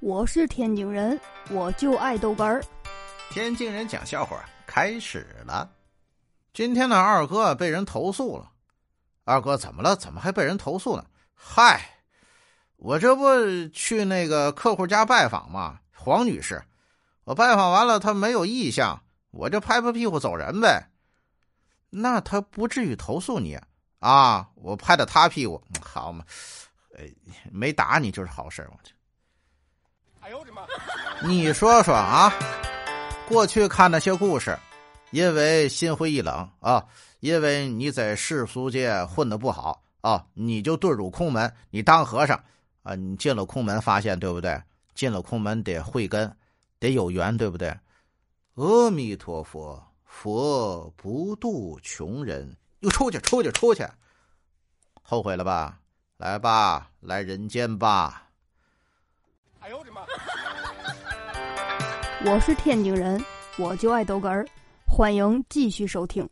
我是天津人，我就爱豆干儿。天津人讲笑话开始了。今天呢，二哥被人投诉了。二哥怎么了？怎么还被人投诉呢？嗨，我这不去那个客户家拜访吗？黄女士，我拜访完了，她没有意向，我就拍拍屁股走人呗。那他不至于投诉你啊？我拍的他屁股，好嘛？呃，没打你就是好事我去。哎呦我的妈！你说说啊，过去看那些故事，因为心灰意冷啊，因为你在世俗界混的不好啊，你就遁入空门，你当和尚啊，你进了空门，发现对不对？进了空门得慧根，得有缘，对不对？阿弥陀佛，佛不渡穷人，又出去，出去，出去，后悔了吧？来吧，来人间吧。我是天津人，我就爱豆哏儿，欢迎继续收听。